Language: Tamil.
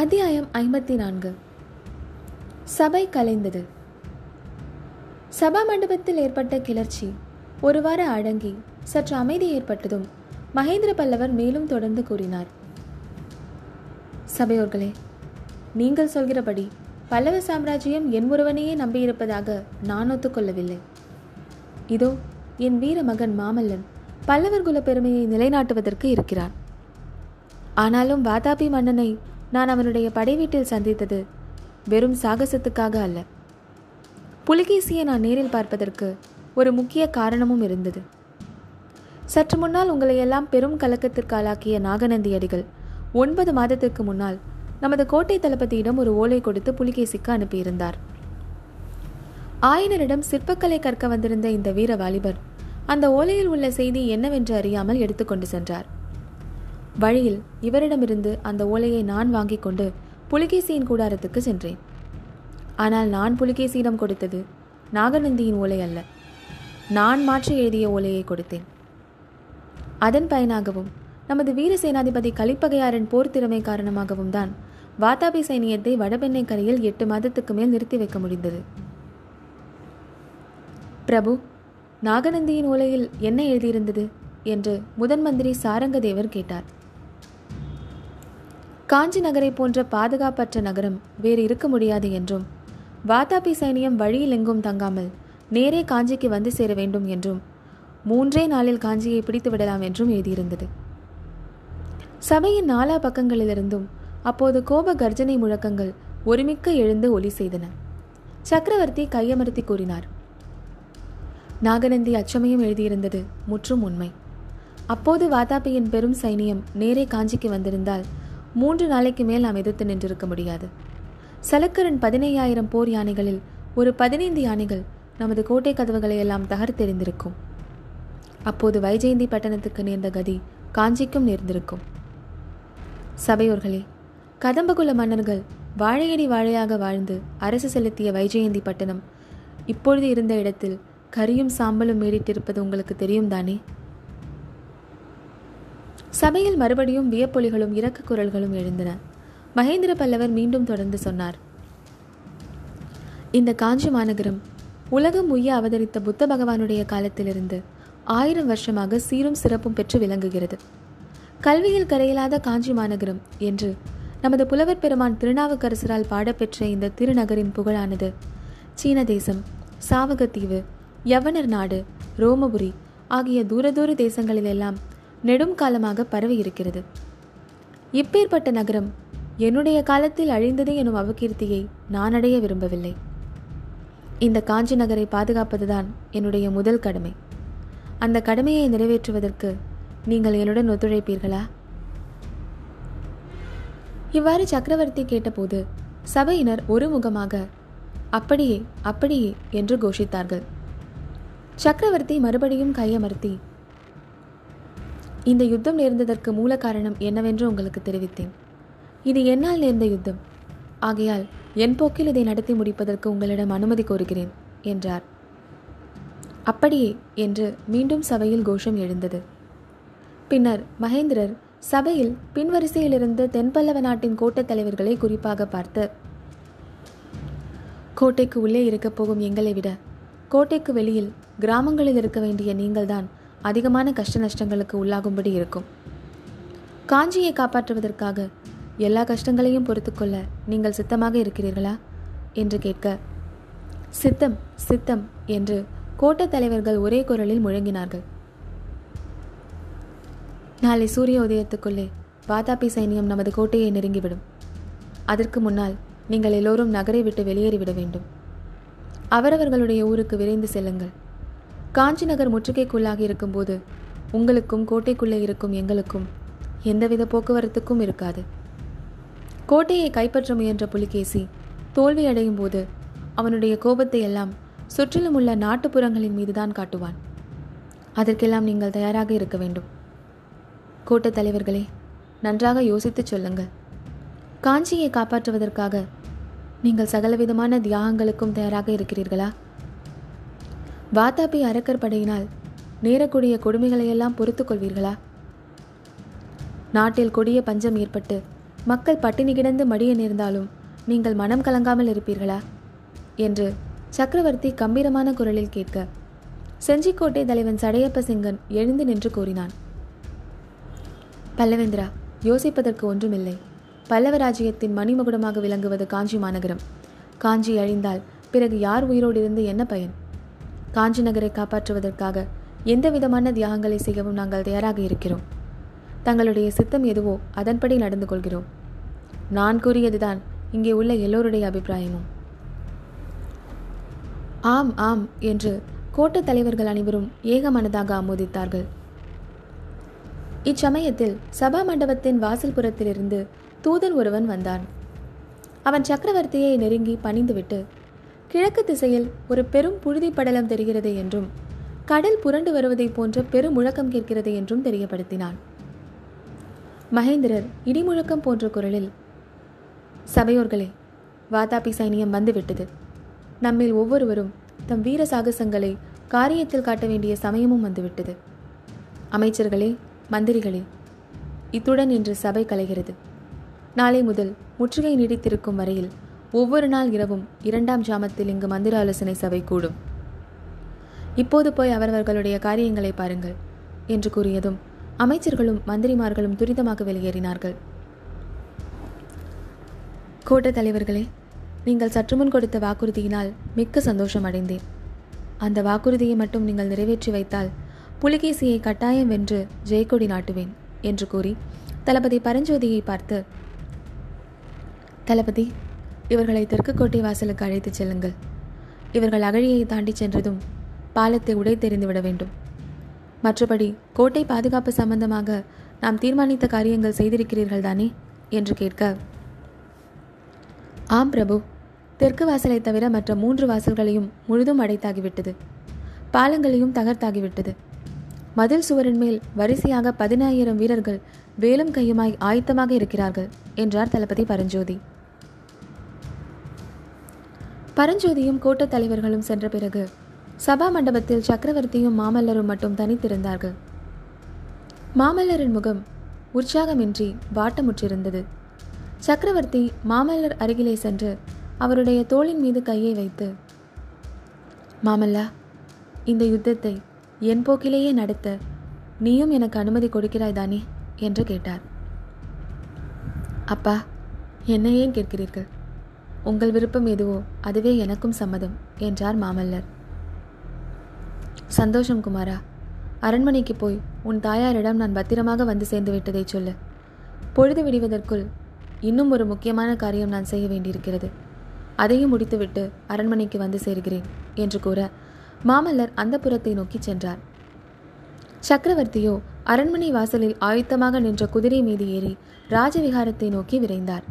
அத்தியாயம் ஐம்பத்தி நான்கு சபை கலைந்தது. சபா மண்டபத்தில் ஏற்பட்ட கிளர்ச்சி ஒரு அடங்கி சற்று அமைதி ஏற்பட்டதும் மகேந்திர பல்லவர் மேலும் தொடர்ந்து கூறினார். சபையோர்களே நீங்கள் சொல்கிறபடி பல்லவ சாம்ராஜ்யம் என் ஒருவனையே நம்பியிருப்பதாக நான் ஒத்துக்கொள்ளவில்லை. இதோ என் வீர மகன் மாமல்லன் பல்லவர் குல பெருமையை நிலைநாட்டுவதற்கு இருக்கிறான் ஆனாலும் வாதாபி மன்னனை நான் அவனுடைய படை வீட்டில் சந்தித்தது வெறும் சாகசத்துக்காக அல்ல. புலிகேசியை நான் நேரில் பார்ப்பதற்கு ஒரு முக்கிய காரணமும் இருந்தது. சற்று முன்னால் உங்களை எல்லாம் பெரும் கலக்கத்திற்கு ஆளாக்கிய நாகநந்தி அடிகள் ஒன்பது மாதத்திற்கு முன்னால் நமது கோட்டை தளபதியிடம் ஒரு ஓலை கொடுத்து புலிகேசிக்கு அனுப்பியிருந்தார். ஆயனரிடம் சிற்பக்கலை கற்க வந்திருந்த இந்த வீர வாலிபர் அந்த ஓலையில் உள்ள செய்தி என்னவென்று அறியாமல் எடுத்துக்கொண்டு சென்றார். வழியில் இவரிடமிருந்து அந்த ஓலையை நான் வாங்கிக் கொண்டு புலிகேசியின் கூடாரத்துக்கு சென்றேன். ஆனால் நான் புலிகேசியிடம் கொடுத்தது நாகநந்தியின் ஓலை அல்ல. நான் மாற்றி எழுதிய ஓலையை கொடுத்தேன். அதன் பயனாகவும் நமது வீர சேனாதிபதி கலிப்பகையாரின் போர் திறமை காரணமாகவும் தான் வாதாபி சைனியத்தை வடபெண்ணை கரையில் எட்டு மாதத்துக்கு மேல் நிறுத்தி வைக்க முடிந்தது. பிரபு நாகநந்தியின் ஓலையில் என்ன எழுதியிருந்தது? என்று முதன் மந்திரி சாரங்கதேவர் கேட்டார். காஞ்சி நகரை போன்ற பாதுகாப்பற்ற நகரம் வேறு இருக்க முடியாது என்றும் வாதாபி சைனியம் வழியில் எங்கும் தங்காமல் நேரே காஞ்சிக்கு வந்து சேர வேண்டும் என்றும் மூன்றே நாளில் காஞ்சியை பிடித்து விடலாம் என்றும் எழுதியிருந்தது. சபையின் நாலா பக்கங்களிலிருந்தும் அப்போது கோப கர்ஜனை முழக்கங்கள் ஒருமிக்க எழுந்து ஒலி செய்தன. சக்கரவர்த்தி கையமர்த்தி கூறினார் நாகநந்தி அச்சமயம் எழுதியிருந்தது முற்றும் உண்மை. அப்போது வாதாபியின் பெரும் சைனியம் நேரே காஞ்சிக்கு வந்திருந்தால் மூன்று நாளைக்கு மேல் நாம் எதிர்த்து நின்றிருக்க முடியாது. சலக்கரன் பதினையாயிரம் போர் யானைகளில் ஒரு பதினைந்து யானைகள் நமது கோட்டை கதவுகளை எல்லாம் தகர்த்தெறிந்திருக்கும் அப்போது வைஜெயந்தி பட்டணத்துக்கு நேர்ந்த கதி காஞ்சிக்கும் நேர்ந்திருக்கும். சபையோர்களே கதம்பகுல மன்னர்கள் வாழையடி வாழையாக வாழ்ந்து அரசு செலுத்திய வைஜெயந்தி பட்டணம் இப்பொழுது இருந்த இடத்தில் கரியும் சாம்பலும் மேடிட்டிருப்பது உங்களுக்கு தெரியும் தானே சபையில் மறுபடியும் வியப்பொலிகளும் இறக்க குரல்களும் எழுந்தன. மகேந்திர பல்லவர் மீண்டும் தொடர்ந்து சொன்னார். இந்த காஞ்சி மாநகரம் உலகம் உய்ய அவதரித்த புத்த பகவானுடைய காலத்திலிருந்து ஆயிரம் வருஷமாக சீரும் சிறப்பும் பெற்று விளங்குகிறது. கல்வியில் கரையிலாத காஞ்சி மாநகரம் என்று நமது புலவர் பெருமான் திருநாவுக்கரசரால் பாடப்பெற்ற இந்த திருநகரின் புகழானது சீன தேசம் சாவகத்தீவு யவனர் நாடு ரோமபுரி ஆகிய தூர தூர தேசங்களிலெல்லாம் நெடும் காலமாக பரவி இருக்கிறது. இப்பேற்பட்ட நகரம் என்னுடைய காலத்தில் அழிந்தது எனும் அவகீர்த்தியை நான் அடைய விரும்பவில்லை. இந்த காஞ்சி நகரை பாதுகாப்பதுதான் என்னுடைய முதல் கடமை. அந்த கடமையை நிறைவேற்றுவதற்கு நீங்கள் என்னுடன் ஒத்துழைப்பீர்களா? இவ்வாறு சக்கரவர்த்தி கேட்டபோது சபையினர் ஒருமுகமாக அப்படியே அப்படியே என்று கோஷித்தார்கள். சக்கரவர்த்தி மறுபடியும் கையமர்த்தி இந்த யுத்தம் நேர்ந்ததற்கு மூல காரணம் என்னவென்று உங்களுக்கு தெரிவித்தேன். இது என்னால் நேர்ந்த யுத்தம். ஆகையால் என் போக்கில் இதை நடத்தி முடிப்பதற்கு உங்களிடம் அனுமதி கோருகிறேன் என்றார். அப்படியே என்று மீண்டும் சபையில் கோஷம் எழுந்தது. பின்னர் மகேந்திரர் சபையில் பின்வரிசையிலிருந்து தென்பல்லவ நாட்டின் கோட்டத் தலைவர்களை குறிப்பாக பார்த்து கோட்டைக்கு உள்ளே இருக்கப் போகும் எங்களை விட கோட்டைக்கு வெளியில் கிராமங்களில் இருக்க வேண்டிய நீங்கள்தான் அதிகமான கஷ்ட நஷ்டங்களுக்கு உள்ளாகும்படி இருக்கும். காஞ்சியை காப்பாற்றுவதற்காக எல்லா கஷ்டங்களையும் பொறுத்துக்கொள்ள நீங்கள் சித்தமாக இருக்கிறீர்களா? என்று கேட்க சித்தம் சித்தம் என்று கோட்ட தலைவர்கள் ஒரே குரலில் முழங்கினார்கள். நாளை சூரிய உதயத்துக்குள்ளே வாதாபி சைனியம் நமது கோட்டையை நெருங்கிவிடும். அதற்கு முன்னால் நீங்கள் எல்லோரும் நகரை விட்டு வெளியேறிவிட வேண்டும். அவரவர்களுடைய ஊருக்கு விரைந்து செல்லுங்கள். காஞ்சி நகர் முற்றுகைக்குள்ளாகி இருக்கும்போது உங்களுக்கும் கோட்டைக்குள்ளே இருக்கும் எங்களுக்கும் எந்தவித போக்குவரத்துக்கும் இருக்காது. கோட்டையை கைப்பற்ற முயன்ற புலிகேசி தோல்வி அடையும் போது அவனுடைய கோபத்தை எல்லாம் சுற்றிலும் உள்ள நாட்டுப்புறங்களின் மீதுதான் காட்டுவான். அதற்கெல்லாம் நீங்கள் தயாராக இருக்க வேண்டும். கோட்டத் தலைவர்களே நன்றாக யோசித்துச் சொல்லுங்கள். காஞ்சியை காப்பாற்றுவதற்காக நீங்கள் சகலவிதமான தியாகங்களுக்கும் தயாராக இருக்கிறீர்களா? வாதாபி அரக்கர் படையினால் நேரக்கூடிய கொடுமைகளையெல்லாம் பொறுத்துக் கொள்வீர்களா? நாட்டில் கொடிய பஞ்சம் ஏற்பட்டு மக்கள் பட்டினி கிடந்து மடிய நேர்ந்தாலும் நீங்கள் மனம் கலங்காமல் இருப்பீர்களா? என்று சக்கரவர்த்தி கம்பீரமான குரலில் கேட்க செஞ்சிக்கோட்டை தலைவன் சடையப்ப சிங்கன் எழுந்து நின்று கூறினான். பல்லவேந்திரா யோசிப்பதற்கு ஒன்றுமில்லை. பல்லவ ராஜ்யத்தின் மணிமகுடமாக விளங்குவது காஞ்சி மாநகரம். காஞ்சி அழிந்தால் பிறகு யார் உயிரோடு இருந்து என்ன பயன்? காஞ்சி நகரை காப்பாற்றுவதற்காக எந்த விதமான தியாகங்களை செய்யவும் நாங்கள் தயாராக இருக்கிறோம். தங்களுடைய சித்தம் எதுவோ அதன்படி நடந்து கொள்கிறோம். நான் கூறியதுதான் இங்கே உள்ள எல்லோருடைய அபிப்பிராயமும். ஆம் ஆம் என்று கோட்ட தலைவர்கள் அனைவரும் ஏகமனதாக ஆமோதித்தார்கள். இச்சமயத்தில் சபா மண்டபத்தின் வாசல் புறத்திலிருந்து தூதன் ஒருவன் வந்தான். அவன் சக்கரவர்த்தியை நெருங்கி பணிந்துவிட்டு கிழக்கு திசையில் ஒரு பெரும் புழுதி படலம் தெரிகிறது என்றும் கடல் புரண்டு வருவதைப் போன்ற பெரும் முழக்கம் கேட்கிறது என்றும் தெரியப்படுத்தினான். மகேந்திரர் இடிமுழக்கம் போன்ற குரலில் சபையோர்களே வாதாபி சைனியம் வந்துவிட்டது. நம்மில் ஒவ்வொருவரும் தம் வீர சாகசங்களை காரியத்தில் காட்ட வேண்டிய சமயமும் வந்துவிட்டது. அமைச்சர்களே மந்திரிகளே இத்துடன் இன்று சபை கலைகிறது. நாளை முதல் முற்றுகை நீடித்திருக்கும் வரையில் ஒவ்வொரு நாள் இரவும் இரண்டாம் ஜாமத்தில் இங்கு மந்திர ஆலோசனை சபை கூடும். இப்போது போய் அவரவர்களுடைய காரியங்களை பாருங்கள் என்று கூறியதும் அமைச்சர்களும் மந்திரிமார்களும் துரிதமாக வெளியேறினார்கள். கோட்ட தலைவர்களே நீங்கள் சற்றுமுன் கொடுத்த வாக்குறுதியினால் மிக்க சந்தோஷம் அடைந்தேன். அந்த வாக்குறுதியை மட்டும் நீங்கள் நிறைவேற்றி வைத்தால் புலிகேசியை கட்டாயம் வென்று ஜெயக்கொடி நாட்டுவேன் என்று கூறி தளபதி பரஞ்சோதியை பார்த்து தளபதி இவர்களை தெற்கு கோட்டை வாசலுக்கு அழைத்துச் செல்லுங்கள். இவர்கள் அகழியை தாண்டி சென்றதும் பாலத்தை உடை தெரிந்துவிட வேண்டும். மற்றபடி கோட்டை பாதுகாப்பு சம்பந்தமாக நாம் தீர்மானித்த காரியங்கள் செய்திருக்கிறீர்கள் தானே? என்று கேட்க ஆம் பிரபு. தெற்கு வாசலை தவிர மற்ற மூன்று வாசல்களையும் முழுதும் அடைத்தாகிவிட்டது. பாலங்களையும் தகர்த்தாகிவிட்டது. மதில் சுவரின் மேல் வரிசையாக பதினாயிரம் வீரர்கள் வேலும் கையுமாய் ஆயத்தமாக இருக்கிறார்கள் என்றார் தளபதி பரஞ்சோதி. பரஞ்சோதியும் கோட்டத் தலைவர்களும் சென்ற பிறகு சபா மண்டபத்தில் சக்கரவர்த்தியும் மாமல்லரும் மட்டும் தனித்திருந்தார்கள். மாமல்லரின் முகம் உற்சாகமின்றி வாட்டமுற்றிருந்தது. சக்கரவர்த்தி மாமல்லர் அருகிலே சென்று அவருடைய தோளின் மீது கையை வைத்து மாமல்லா இந்த யுத்தத்தை என் போக்கிலேயே நடத்த நீயும் எனக்கு அனுமதி கொடுக்கிறாய் தானே? என்று கேட்டார். அப்பா என்ன ஏன் கேட்கிறீர்கள்? உங்கள் விருப்பம் எதுவோ அதுவே எனக்கும் சம்மதம் என்றார் மாமல்லர். சந்தோஷம் குமாரா அரண்மனைக்கு போய் உன் தாயாரிடம் நான் பத்திரமாக வந்து சேர்ந்து விட்டதை சொல்லு. பொழுது விடுவதற்குள் இன்னும் ஒரு முக்கியமான காரியம் நான் செய்ய வேண்டியிருக்கிறது. அதையும் முடித்துவிட்டு அரண்மனைக்கு வந்து சேர்கிறேன் என்று கூற மாமல்லர் அந்த புறத்தை நோக்கி சென்றார். சக்கரவர்த்தியோ அரண்மனை வாசலில் ஆயுத்தமாக நின்ற குதிரை மீது ஏறி ராஜவிகாரத்தை நோக்கி விரைந்தார்.